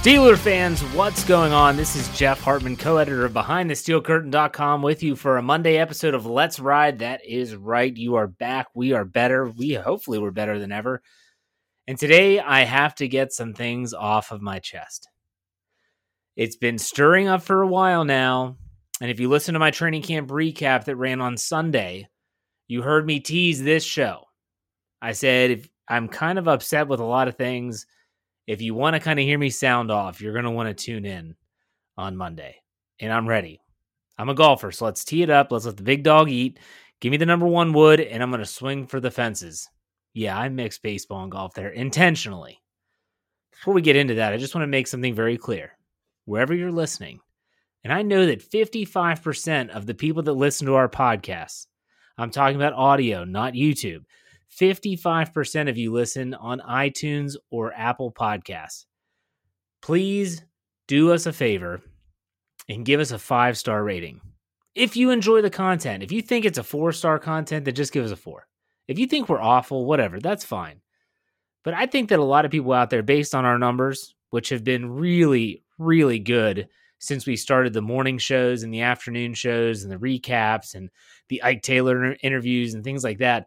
Steeler fans, what's going on? This is Jeff Hartman, co editor of BehindTheSteelCurtain.com, with you for a Monday episode of Let's Ride. That is right. You are back. We are better. We hopefully we're better than ever. And today I have to get some things off of my chest. It's been stirring up for a while now. And if you listen to my training camp recap that ran on Sunday, you heard me tease this show. I said, I'm kind of upset with a lot of things if you want to kind of hear me sound off, you're going to want to tune in on Monday. And I'm ready. I'm a golfer, so let's tee it up. Let's let the big dog eat. Give me the number one wood, and I'm going to swing for the fences. Yeah, I mix baseball and golf there intentionally. Before we get into that, I just want to make something very clear. Wherever you're listening, and I know that 55% of the people that listen to our podcasts, I'm talking about audio, not YouTube, 55% of you listen on iTunes or Apple Podcasts. Please do us a favor and give us a five star rating. If you enjoy the content, if you think it's a four star content, then just give us a four. If you think we're awful, whatever, that's fine. But I think that a lot of people out there, based on our numbers, which have been really, really good since we started the morning shows and the afternoon shows and the recaps and the Ike Taylor interviews and things like that,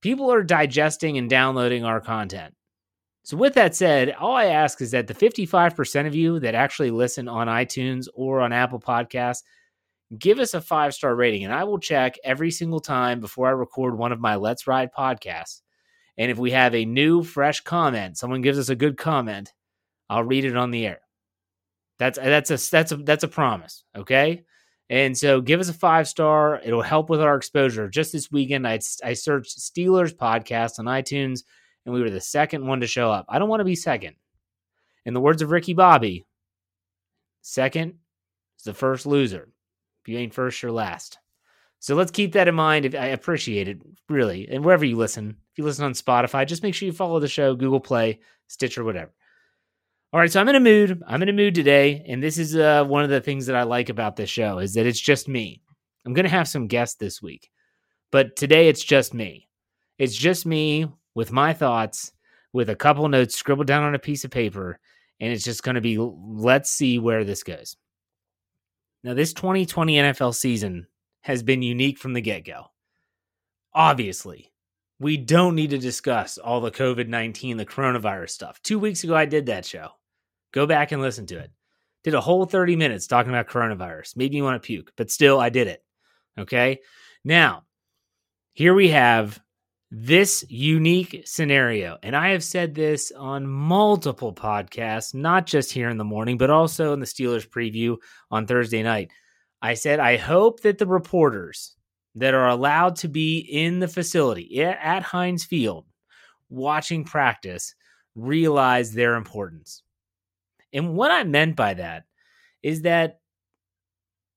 people are digesting and downloading our content. So, with that said, all I ask is that the 55% of you that actually listen on iTunes or on Apple Podcasts, give us a five star rating. And I will check every single time before I record one of my Let's Ride podcasts. And if we have a new, fresh comment, someone gives us a good comment, I'll read it on the air. That's that's a that's a that's a promise. Okay. And so give us a five star. It'll help with our exposure. Just this weekend, I, I searched Steelers podcast on iTunes, and we were the second one to show up. I don't want to be second. In the words of Ricky Bobby, second is the first loser. You ain't first, you're last. So let's keep that in mind. I appreciate it, really. And wherever you listen, if you listen on Spotify, just make sure you follow the show, Google Play, Stitcher, whatever. All right, so I'm in a mood. I'm in a mood today, and this is uh, one of the things that I like about this show is that it's just me. I'm going to have some guests this week, but today it's just me. It's just me with my thoughts, with a couple notes scribbled down on a piece of paper, and it's just going to be let's see where this goes. Now, this 2020 NFL season has been unique from the get go. Obviously, we don't need to discuss all the COVID 19, the coronavirus stuff. Two weeks ago, I did that show. Go back and listen to it. Did a whole 30 minutes talking about coronavirus. Made me want to puke, but still, I did it. Okay. Now, here we have this unique scenario. And I have said this on multiple podcasts, not just here in the morning, but also in the Steelers preview on Thursday night. I said, I hope that the reporters that are allowed to be in the facility at Heinz Field watching practice realize their importance. And what I meant by that is that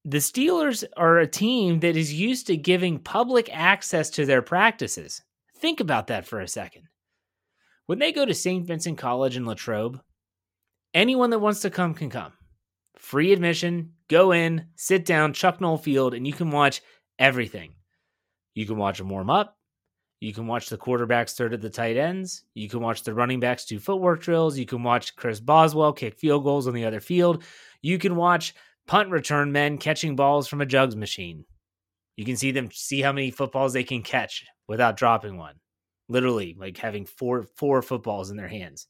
the Steelers are a team that is used to giving public access to their practices. Think about that for a second. When they go to St. Vincent College in Latrobe, anyone that wants to come can come. Free admission, go in, sit down, Chuck Noll Field, and you can watch everything. You can watch them warm up. You can watch the quarterbacks third at the tight ends. You can watch the running backs do footwork drills. You can watch Chris Boswell kick field goals on the other field. You can watch punt return men catching balls from a jugs machine. You can see them see how many footballs they can catch without dropping one. Literally, like having four four footballs in their hands.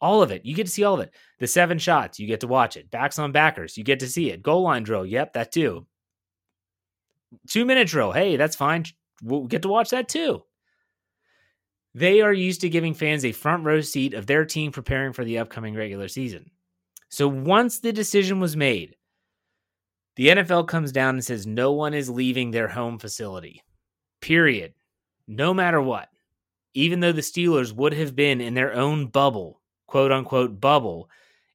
All of it. You get to see all of it. The seven shots, you get to watch it. Backs on backers, you get to see it. Goal line drill, yep, that too. Two minute drill, hey, that's fine we'll get to watch that too. They are used to giving fans a front row seat of their team preparing for the upcoming regular season. So once the decision was made, the NFL comes down and says no one is leaving their home facility. Period. No matter what. Even though the Steelers would have been in their own bubble, quote unquote bubble,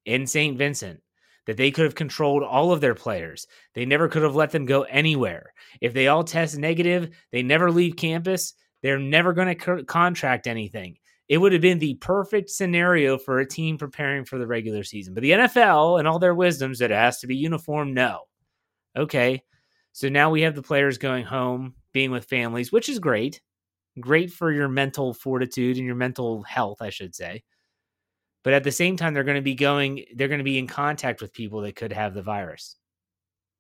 in St. Vincent, that they could have controlled all of their players. They never could have let them go anywhere. If they all test negative, they never leave campus. They're never going to co- contract anything. it would have been the perfect scenario for a team preparing for the regular season. But the NFL and all their wisdoms that it has to be uniform, no. Okay. So now we have the players going home, being with families, which is great. Great for your mental fortitude and your mental health, I should say. But at the same time, they're going to be going, they're going to be in contact with people that could have the virus.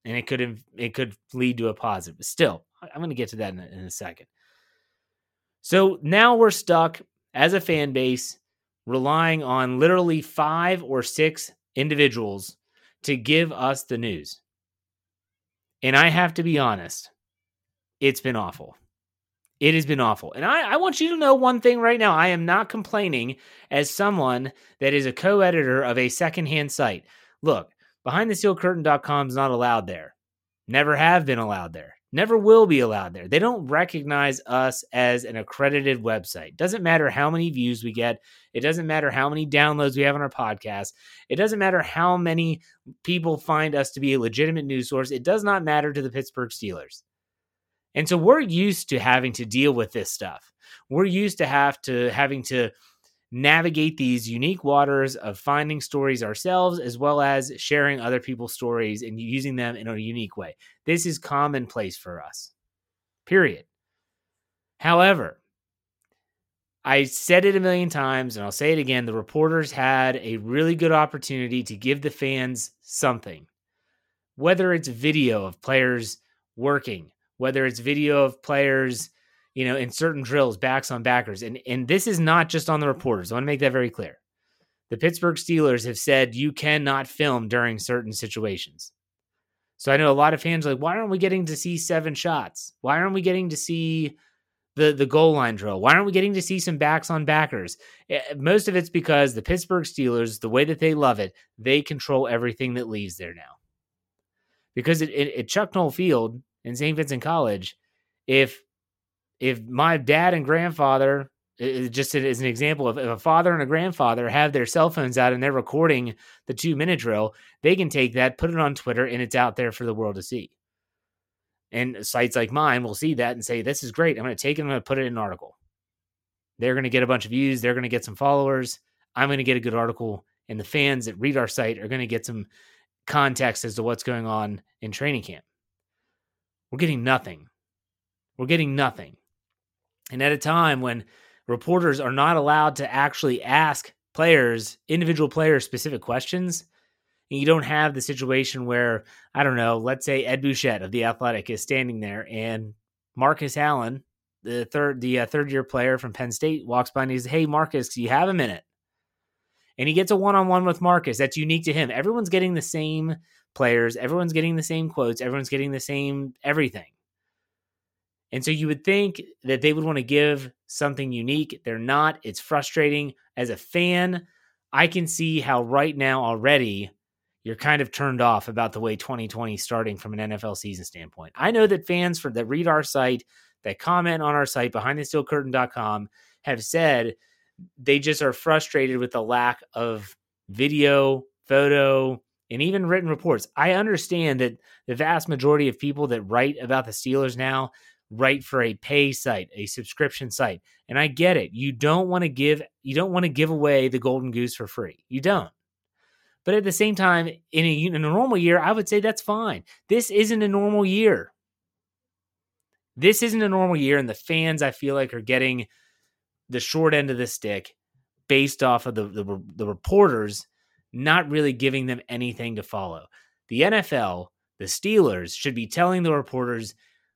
And it could it could lead to a positive. But still, I'm going to get to that in a, in a second. So now we're stuck as a fan base relying on literally five or six individuals to give us the news. And I have to be honest, it's been awful. It has been awful. And I, I want you to know one thing right now. I am not complaining as someone that is a co editor of a secondhand site. Look, behindthesteelcurtain.com is not allowed there. Never have been allowed there. Never will be allowed there. They don't recognize us as an accredited website. Doesn't matter how many views we get. It doesn't matter how many downloads we have on our podcast. It doesn't matter how many people find us to be a legitimate news source. It does not matter to the Pittsburgh Steelers. And so we're used to having to deal with this stuff. We're used to have to having to navigate these unique waters of finding stories ourselves as well as sharing other people's stories and using them in a unique way. This is commonplace for us. Period. However, I said it a million times and I'll say it again. The reporters had a really good opportunity to give the fans something, whether it's video of players working, whether it's video of players, you know, in certain drills, backs on backers. And and this is not just on the reporters. I want to make that very clear. The Pittsburgh Steelers have said you cannot film during certain situations. So I know a lot of fans are like, why aren't we getting to see seven shots? Why aren't we getting to see the the goal line drill? Why aren't we getting to see some backs on backers? Eh, most of it's because the Pittsburgh Steelers, the way that they love it, they control everything that leaves there now. Because at, Chuck Noll Field, in St. Vincent College, if if my dad and grandfather, just as an example, if, if a father and a grandfather have their cell phones out and they're recording the two minute drill, they can take that, put it on Twitter, and it's out there for the world to see. And sites like mine will see that and say, This is great. I'm going to take it, I'm going to put it in an article. They're going to get a bunch of views, they're going to get some followers. I'm going to get a good article, and the fans that read our site are going to get some context as to what's going on in training camp. We're getting nothing. We're getting nothing. And at a time when reporters are not allowed to actually ask players, individual players, specific questions, and you don't have the situation where, I don't know, let's say Ed Bouchette of The Athletic is standing there and Marcus Allen, the third the uh, third year player from Penn State, walks by and he's, Hey, Marcus, do you have a minute? And he gets a one on one with Marcus. That's unique to him. Everyone's getting the same players. Everyone's getting the same quotes. Everyone's getting the same everything. And so you would think that they would want to give something unique. They're not. It's frustrating. As a fan, I can see how right now already you're kind of turned off about the way 2020 is starting from an NFL season standpoint. I know that fans for that read our site, that comment on our site, behindthesteelcurtain.com, have said they just are frustrated with the lack of video, photo, and even written reports. I understand that the vast majority of people that write about the Steelers now write for a pay site, a subscription site. And I get it. You don't want to give you don't want to give away the golden goose for free. You don't. But at the same time, in a, in a normal year, I would say that's fine. This isn't a normal year. This isn't a normal year, and the fans I feel like are getting the short end of the stick based off of the, the, the reporters not really giving them anything to follow. The NFL, the Steelers, should be telling the reporters,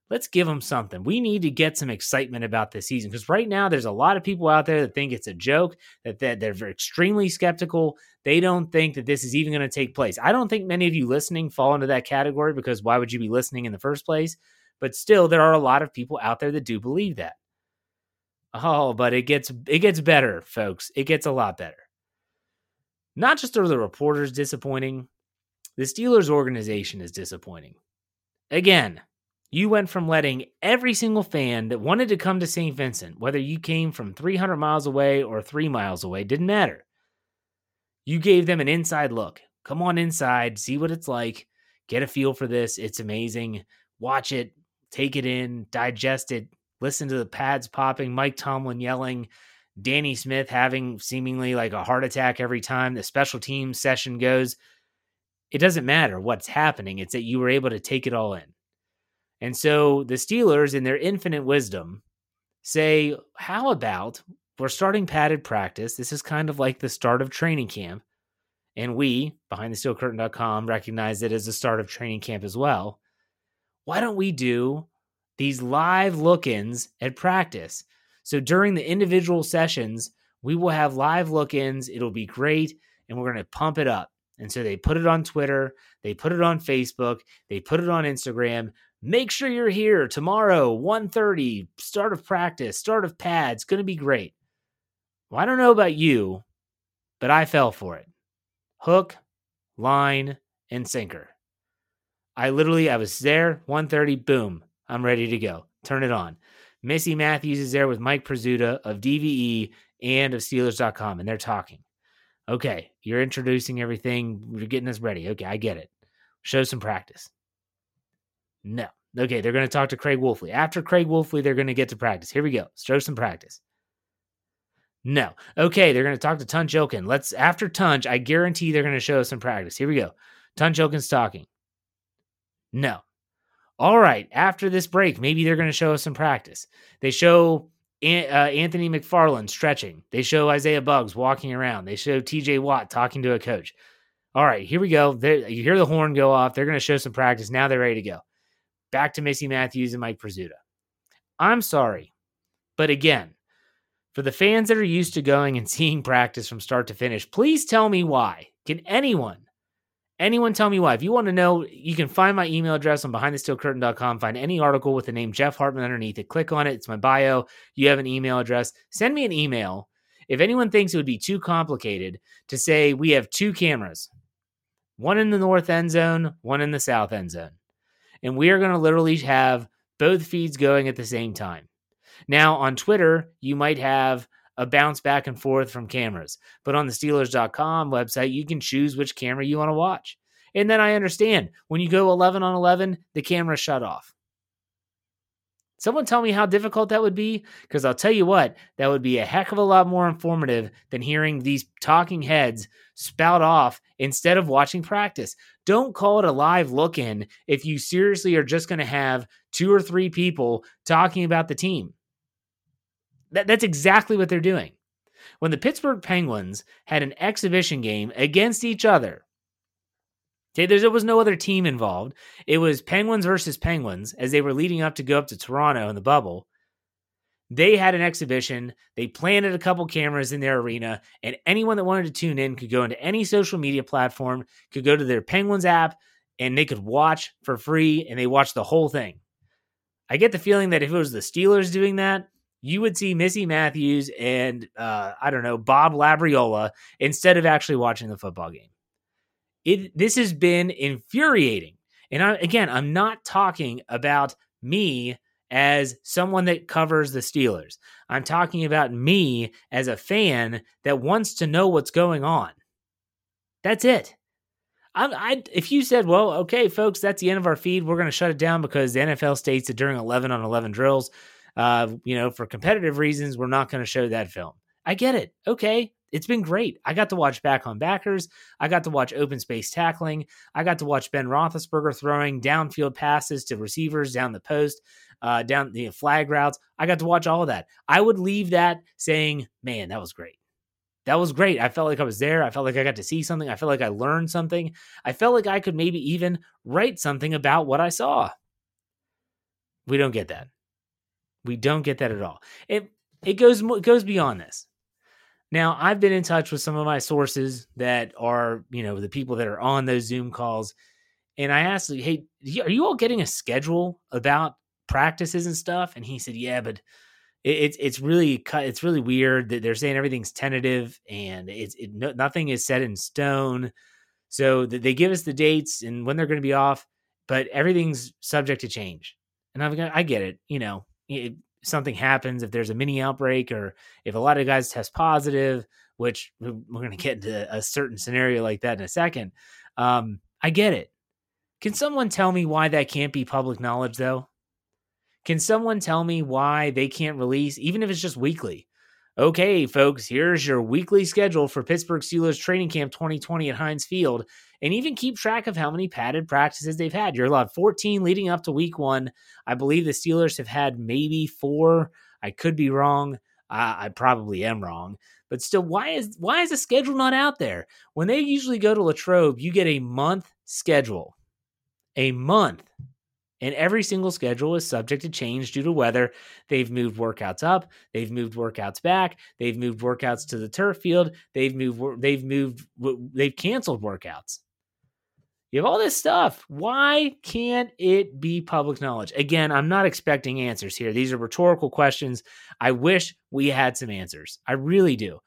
let's give them something. We need to get some excitement about this season because right now there's a lot of people out there that think it's a joke, that they're, they're extremely skeptical. They don't think that this is even going to take place. I don't think many of you listening fall into that category because why would you be listening in the first place? But still, there are a lot of people out there that do believe that. Oh, but it gets it gets better, folks. It gets a lot better. Not just are the reporters disappointing, the Steelers organization is disappointing. Again, you went from letting every single fan that wanted to come to St. Vincent, whether you came from 300 miles away or three miles away, didn't matter. You gave them an inside look. Come on inside, see what it's like, get a feel for this. It's amazing. Watch it, take it in, digest it, listen to the pads popping, Mike Tomlin yelling, Danny Smith having seemingly like a heart attack every time the special team session goes. It doesn't matter what's happening, it's that you were able to take it all in. And so the Steelers, in their infinite wisdom, say, How about we're starting padded practice? This is kind of like the start of training camp. And we, behind the steelcurtain.com, recognize it as the start of training camp as well. Why don't we do these live look ins at practice? So during the individual sessions, we will have live look ins. It'll be great. And we're going to pump it up. And so they put it on Twitter, they put it on Facebook, they put it on Instagram. Make sure you're here tomorrow, 1:30, start of practice, start of pads, going to be great. Well, I don't know about you, but I fell for it hook, line, and sinker. I literally, I was there, 1.30, boom, I'm ready to go. Turn it on. Missy Matthews is there with Mike Prisuta of DVE and of Steelers.com, and they're talking. Okay, you're introducing everything. You're getting us ready. Okay, I get it. Show some practice. No. Okay, they're going to talk to Craig Wolfley. After Craig Wolfley, they're going to get to practice. Here we go. Show some practice. No. Okay, they're going to talk to Tunch Ilkin. Let's after Tunch, I guarantee they're going to show us some practice. Here we go. Tunch Ilkin's talking. No. All right, after this break, maybe they're going to show us some practice. They show uh, Anthony McFarland stretching. They show Isaiah Buggs walking around. They show TJ Watt talking to a coach. All right, here we go. They're, you hear the horn go off. They're going to show some practice. Now they're ready to go. Back to Missy Matthews and Mike Prisuta. I'm sorry, but again, for the fans that are used to going and seeing practice from start to finish, please tell me why. Can anyone, anyone tell me why? If you want to know, you can find my email address on behindthesteelcurtain.com. Find any article with the name Jeff Hartman underneath it. Click on it. It's my bio. You have an email address. Send me an email. If anyone thinks it would be too complicated to say we have two cameras, one in the north end zone, one in the south end zone, and we are going to literally have both feeds going at the same time. Now, on Twitter, you might have a bounce back and forth from cameras, but on the Steelers.com website, you can choose which camera you want to watch. And then I understand when you go 11 on 11, the camera shut off. Someone tell me how difficult that would be? Because I'll tell you what, that would be a heck of a lot more informative than hearing these talking heads spout off instead of watching practice. Don't call it a live look in if you seriously are just going to have two or three people talking about the team. That, that's exactly what they're doing. When the Pittsburgh Penguins had an exhibition game against each other, okay, there was no other team involved. It was Penguins versus Penguins as they were leading up to go up to Toronto in the bubble. They had an exhibition. They planted a couple cameras in their arena, and anyone that wanted to tune in could go into any social media platform, could go to their Penguins app, and they could watch for free, and they watched the whole thing. I get the feeling that if it was the Steelers doing that, you would see Missy Matthews and uh, I don't know Bob Labriola instead of actually watching the football game. It this has been infuriating, and I, again, I'm not talking about me as someone that covers the Steelers. I'm talking about me as a fan that wants to know what's going on. That's it. I, if you said, well, okay, folks, that's the end of our feed, we're going to shut it down because the NFL states that during 11 on 11 drills, uh, you know, for competitive reasons, we're not going to show that film. I get it. Okay. It's been great. I got to watch back on backers. I got to watch open space tackling. I got to watch Ben Roethlisberger throwing downfield passes to receivers down the post, uh, down the flag routes. I got to watch all of that. I would leave that saying, man, that was great. That was great. I felt like I was there. I felt like I got to see something. I felt like I learned something. I felt like I could maybe even write something about what I saw. We don't get that. We don't get that at all. It it goes it goes beyond this. Now, I've been in touch with some of my sources that are, you know, the people that are on those Zoom calls, and I asked, "Hey, are you all getting a schedule about practices and stuff?" And he said, "Yeah, but it's it's really it's really weird that they're saying everything's tentative and it's it, no, nothing is set in stone. So they give us the dates and when they're going to be off, but everything's subject to change. And got, I get it, you know, if something happens, if there's a mini outbreak, or if a lot of guys test positive, which we're going to get into a certain scenario like that in a second. Um, I get it. Can someone tell me why that can't be public knowledge, though? Can someone tell me why they can't release, even if it's just weekly, Okay, folks, here's your weekly schedule for Pittsburgh Steelers training camp 2020 at Heinz Field. And even keep track of how many padded practices they've had. You're allowed 14 leading up to week one. I believe the Steelers have had maybe four. I could be wrong. Uh, I probably am wrong. But still, why is why is the schedule not out there? When they usually go to Latrobe, you get a month schedule. A month and every single schedule is subject to change due to weather. They've moved workouts up, they've moved workouts back, they've moved workouts to the turf field, they've moved they've moved they've canceled workouts. You have all this stuff. Why can't it be public knowledge? Again, I'm not expecting answers here. These are rhetorical questions. I wish we had some answers. I really do.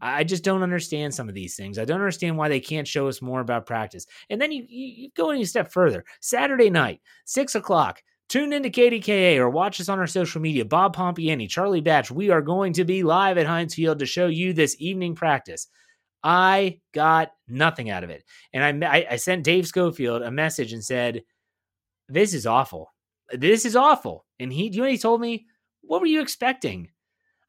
I just don't understand some of these things. I don't understand why they can't show us more about practice. And then you, you, you go any step further. Saturday night, six o'clock. Tune into KDKA or watch us on our social media. Bob Pompeani, Charlie Batch. We are going to be live at Heinz Field to show you this evening practice. I got nothing out of it, and I, I sent Dave Schofield a message and said, "This is awful. This is awful." And he, you know, he told me, "What were you expecting?"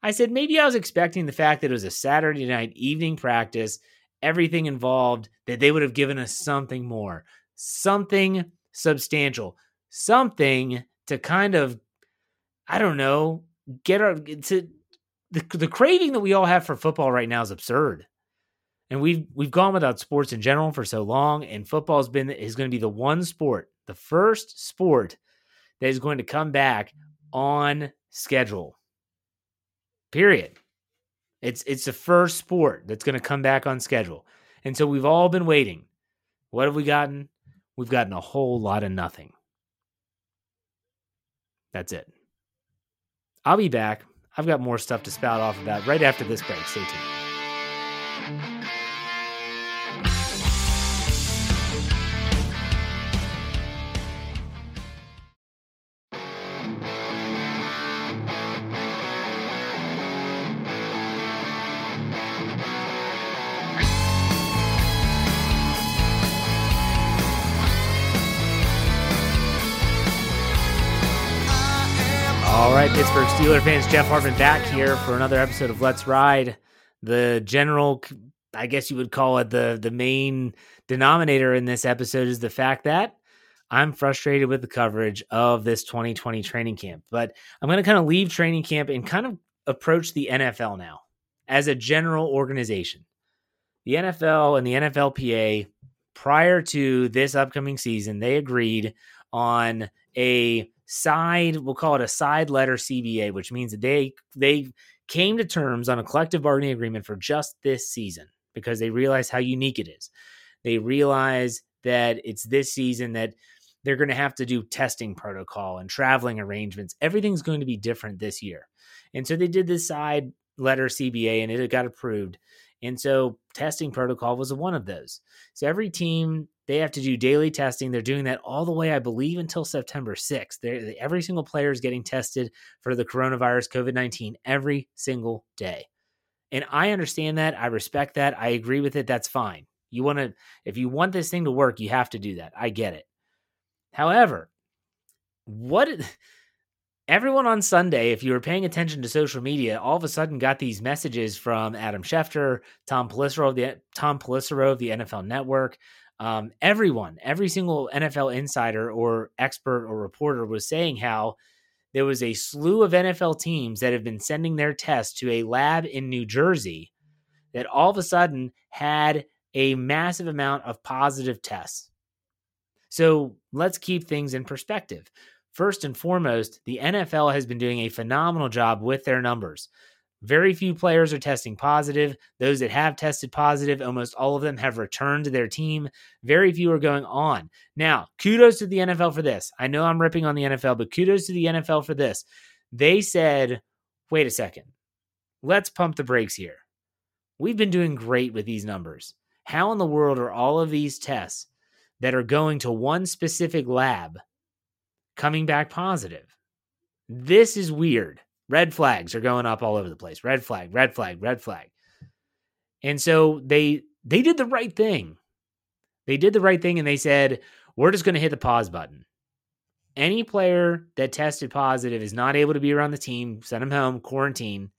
I said, maybe I was expecting the fact that it was a Saturday night evening practice, everything involved, that they would have given us something more, something substantial, something to kind of, I don't know, get our, to, the, the craving that we all have for football right now is absurd. And we've we've gone without sports in general for so long, and football has been is going to be the one sport, the first sport that is going to come back on schedule. Period. It's it's the first sport that's going to come back on schedule. And so we've all been waiting. What have we gotten? We've gotten a whole lot of nothing. That's it. I'll be back. I've got more stuff to spout off about right after this break. Stay tuned. Right, Pittsburgh Steeler fans, Jeff Hartman back here for another episode of Let's Ride. The general, I guess you would call it the the main denominator in this episode is the fact that I'm frustrated with the coverage of this 2020 training camp. But I'm going to kind of leave training camp and kind of approach the NFL now as a general organization. The NFL and the NFLPA, prior to this upcoming season, they agreed on a side we'll call it a side letter CBA, which means that they they came to terms on a collective bargaining agreement for just this season because they realize how unique it is. They realize that it's this season that they're going to have to do testing protocol and traveling arrangements. Everything's going to be different this year. And so they did this side letter CBA and it got approved. And so testing protocol was one of those. So every team they have to do daily testing. They're doing that all the way, I believe, until September 6th. They're, every single player is getting tested for the coronavirus, COVID 19, every single day. And I understand that. I respect that. I agree with it. That's fine. You want to, if you want this thing to work, you have to do that. I get it. However, what everyone on Sunday, if you were paying attention to social media, all of a sudden got these messages from Adam Schefter, Tom Pelissero of the Tom Pelissero of the NFL Network, um, everyone, every single NFL insider or expert or reporter was saying how there was a slew of NFL teams that have been sending their tests to a lab in New Jersey that all of a sudden had a massive amount of positive tests. So let's keep things in perspective. First and foremost, the NFL has been doing a phenomenal job with their numbers. Very few players are testing positive. Those that have tested positive, almost all of them have returned to their team. Very few are going on. Now, kudos to the NFL for this. I know I'm ripping on the NFL, but kudos to the NFL for this. They said, wait a second, let's pump the brakes here. We've been doing great with these numbers. How in the world are all of these tests that are going to one specific lab coming back positive? This is weird. Red flags are going up all over the place. Red flag, red flag, red flag. And so they they did the right thing. They did the right thing and they said, we're just going to hit the pause button. Any player that tested positive is not able to be around the team, send them home, quarantine.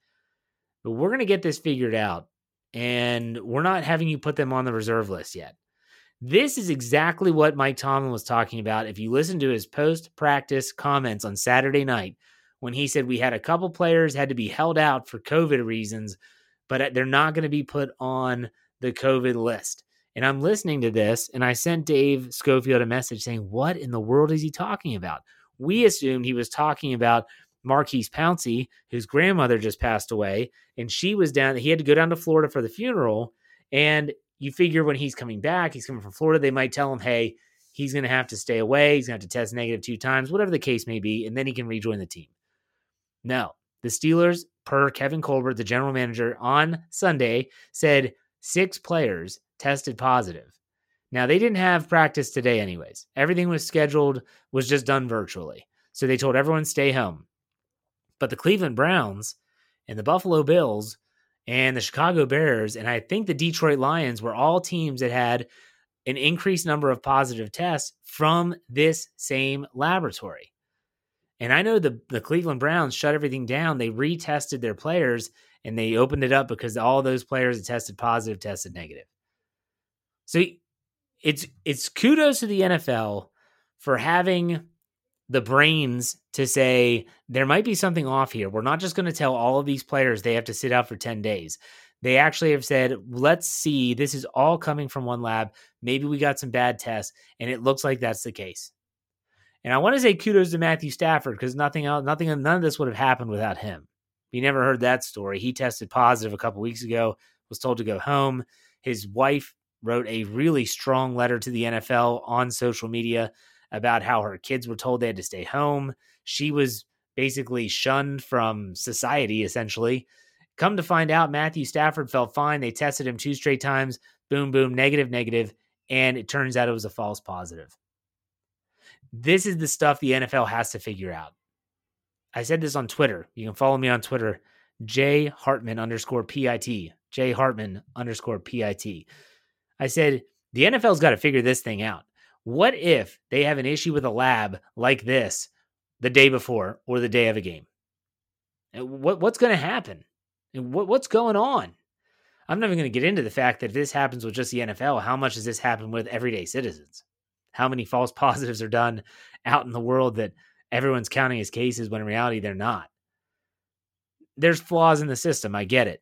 but we're going to get this figured out. And we're not having you put them on the reserve list yet. This is exactly what Mike Tomlin was talking about. If you listen to his post practice comments on Saturday night, when he said we had a couple players had to be held out for COVID reasons, but uh, they're not going to be put on the COVID list. And I'm listening to this, and I sent Dave Schofield a message saying, What in the world is he talking about? We assumed he was talking about Maurkice Pouncey, whose grandmother just passed away, and she was down. He had to go down to Florida for the funeral. And you figure when he's coming back, he's coming from Florida, they might tell him, Hey, he's going to have to stay away. He's going to have to test negative two times, whatever the case may be, and then he can rejoin the team. No, the Steelers, per Kevin Colbert, the general manager, on Sunday said six players tested positive. Now, they didn't have practice today, anyways. Everything was scheduled, was just done virtually. So they told everyone stay home. But the Cleveland Browns and the Buffalo Bills and the Chicago Bears and I think the Detroit Lions were all teams that had an increased number of positive tests from this same laboratory. And I know the, the Cleveland Browns shut everything down. They retested their players and they opened it up because all those players that tested positive tested negative. So it's it's kudos to the NFL for having the brains to say there might be something off here. We're not just going to tell all of these players they have to sit out for 10 days. They actually have said, let's see, this is all coming from one lab. Maybe we got some bad tests, and it looks like that's the case. And I want to say kudos to Matthew Stafford because nothing else, nothing, none of this would have happened without him. You never heard that story. He tested positive a couple weeks ago, was told to go home. His wife wrote a really strong letter to the NFL on social media about how her kids were told they had to stay home. She was basically shunned from society, essentially. Come to find out, Matthew Stafford felt fine. They tested him two straight times. Boom, boom, negative, negative. And it turns out it was a false positive. This is the stuff the NFL has to figure out. I said this on Twitter. You can follow me on Twitter, J Hartman underscore PIT, J Hartman underscore PIT. I said, the NFL's got to figure this thing out. What if they have an issue with a lab like this the day before or the day of a game? What, what's going to happen? What, what's going on? I'm not even going to get into the fact that if this happens with just the NFL, how much does this happen with everyday citizens? How many false positives are done out in the world that everyone's counting as cases when in reality they're not? There's flaws in the system. I get it.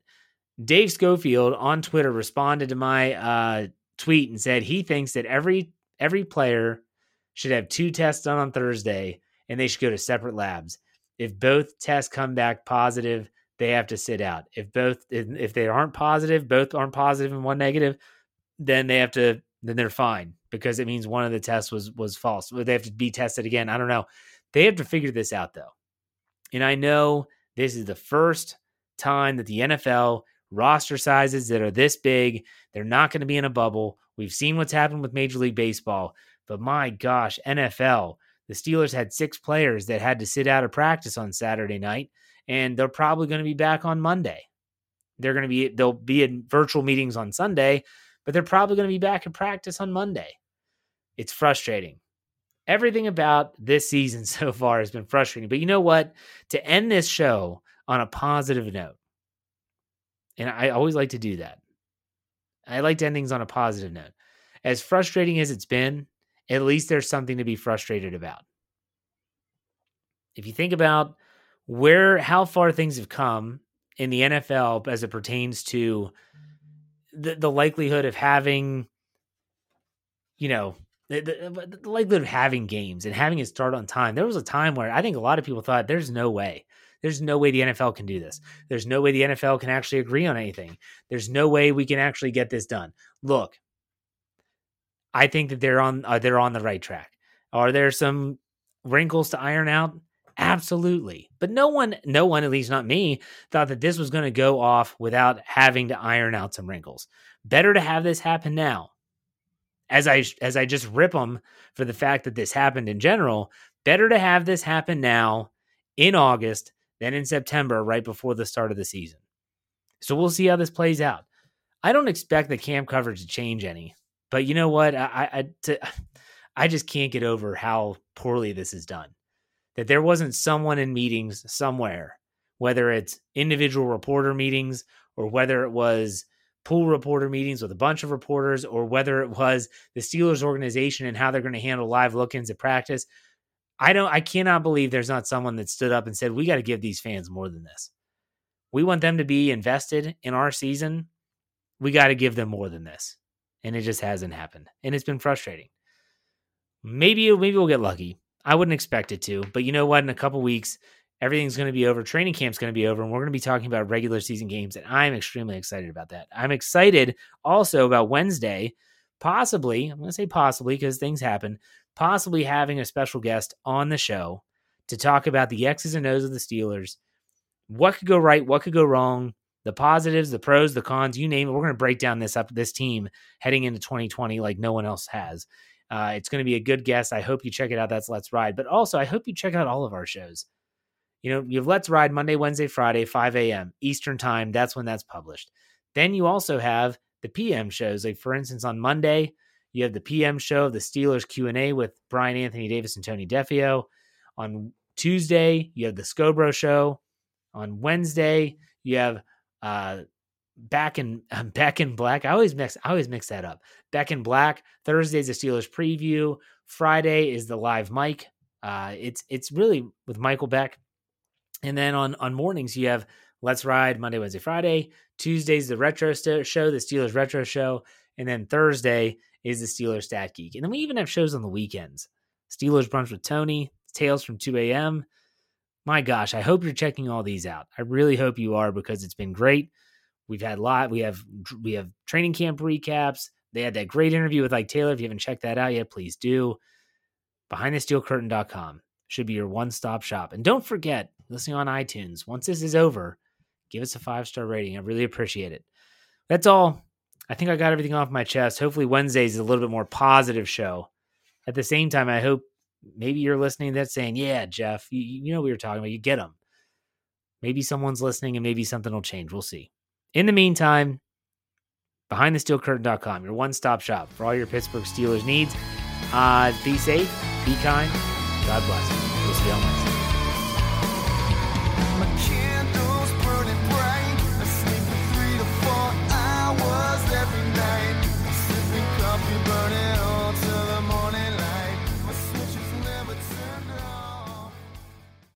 Dave Schofield on Twitter responded to my uh, tweet and said he thinks that every every player should have two tests done on Thursday and they should go to separate labs. If both tests come back positive, they have to sit out. If both if they aren't positive, both aren't positive and one negative, then they have to then they're fine because it means one of the tests was was false. They have to be tested again. I don't know. They have to figure this out though. And I know this is the first time that the NFL roster sizes that are this big, they're not going to be in a bubble. We've seen what's happened with Major League Baseball, but my gosh, NFL, the Steelers had six players that had to sit out of practice on Saturday night, and they're probably going to be back on Monday. They're going to be they'll be in virtual meetings on Sunday, but they're probably going to be back in practice on Monday. It's frustrating. Everything about this season so far has been frustrating. But you know what? To end this show on a positive note, and I always like to do that. I like to end things on a positive note. As frustrating as it's been, at least there's something to be frustrated about. If you think about where how far things have come in the NFL as it pertains to the, the likelihood of having, you know, the, the, the likelihood of having games and having it start on time. There was a time where I think a lot of people thought there's no way there's no way the NFL can do this. There's no way the NFL can actually agree on anything. There's no way we can actually get this done. Look, I think that they're on uh, they're on the right track. Are there some wrinkles to iron out? Absolutely. But no one, no one, at least not me, thought that this was going to go off without having to iron out some wrinkles. Better to have this happen now. As I as I just rip them for the fact that this happened in general, better to have this happen now in August than in September, right before the start of the season. So we'll see how this plays out. I don't expect the camp coverage to change any, but you know what? I I, to, I just can't get over how poorly this is done. That there wasn't someone in meetings somewhere whether it's individual reporter meetings or whether it was pool reporter meetings with a bunch of reporters or whether it was the Steelers organization and how they're going to handle live look-ins at practice. I don't I cannot believe there's not someone that stood up and said we got to give these fans more than this. We want them to be invested in our season. We got to give them more than this. And it just hasn't happened. And it's been frustrating. Maybe maybe we'll get lucky. I wouldn't expect it to, but you know what? In a couple weeks, everything's going to be over. Training camp's going to be over, and we're going to be talking about regular season games. And I'm extremely excited about that. I'm excited also about Wednesday, possibly, I'm going to say possibly because things happen, possibly having a special guest on the show to talk about the X's and O's of the Steelers. What could go right? What could go wrong? The positives, the pros, the cons, you name it. We're going to break down this up this team heading into 2020 like no one else has. Uh, it's going to be a good guest. I hope you check it out. That's Let's Ride. But also, I hope you check out all of our shows. You know, you have Let's Ride Monday, Wednesday, Friday, 5 a.m. Eastern Time. That's when that's published. Then you also have the PM shows. Like for instance, on Monday, you have the PM show, the Steelers Q&A with Brian Anthony Davis and Tony Defeo. On Tuesday, you have the Scobro show. On Wednesday, you have uh back in back in black. I always mix I always mix that up. Back in black. Thursday's the Steelers preview. Friday is the live mic. Uh it's it's really with Michael Beck and then on on mornings you have Let's Ride Monday, Wednesday, Friday. Tuesday's the retro st- show, the Steelers retro show, and then Thursday is the Steelers Stat Geek. And then we even have shows on the weekends. Steelers brunch with Tony, Tales from 2 a.m. My gosh, I hope you're checking all these out. I really hope you are because it's been great. We've had a lot. We have we have training camp recaps. They had that great interview with Ike Taylor. If you haven't checked that out yet, please do. BehindTheSteelCurtain.com should be your one-stop shop. And don't forget, listening on iTunes, once this is over, give us a five-star rating. I really appreciate it. That's all. I think I got everything off my chest. Hopefully Wednesdays is a little bit more positive show. At the same time, I hope maybe you're listening that's saying, "Yeah, Jeff, you, you know we were talking about. You get them." Maybe someone's listening, and maybe something will change. We'll see. In the meantime, BehindTheSteelCurtain.com, your one-stop shop for all your Pittsburgh Steelers needs. Uh, be safe, be kind, God bless. We'll see you on Wednesday.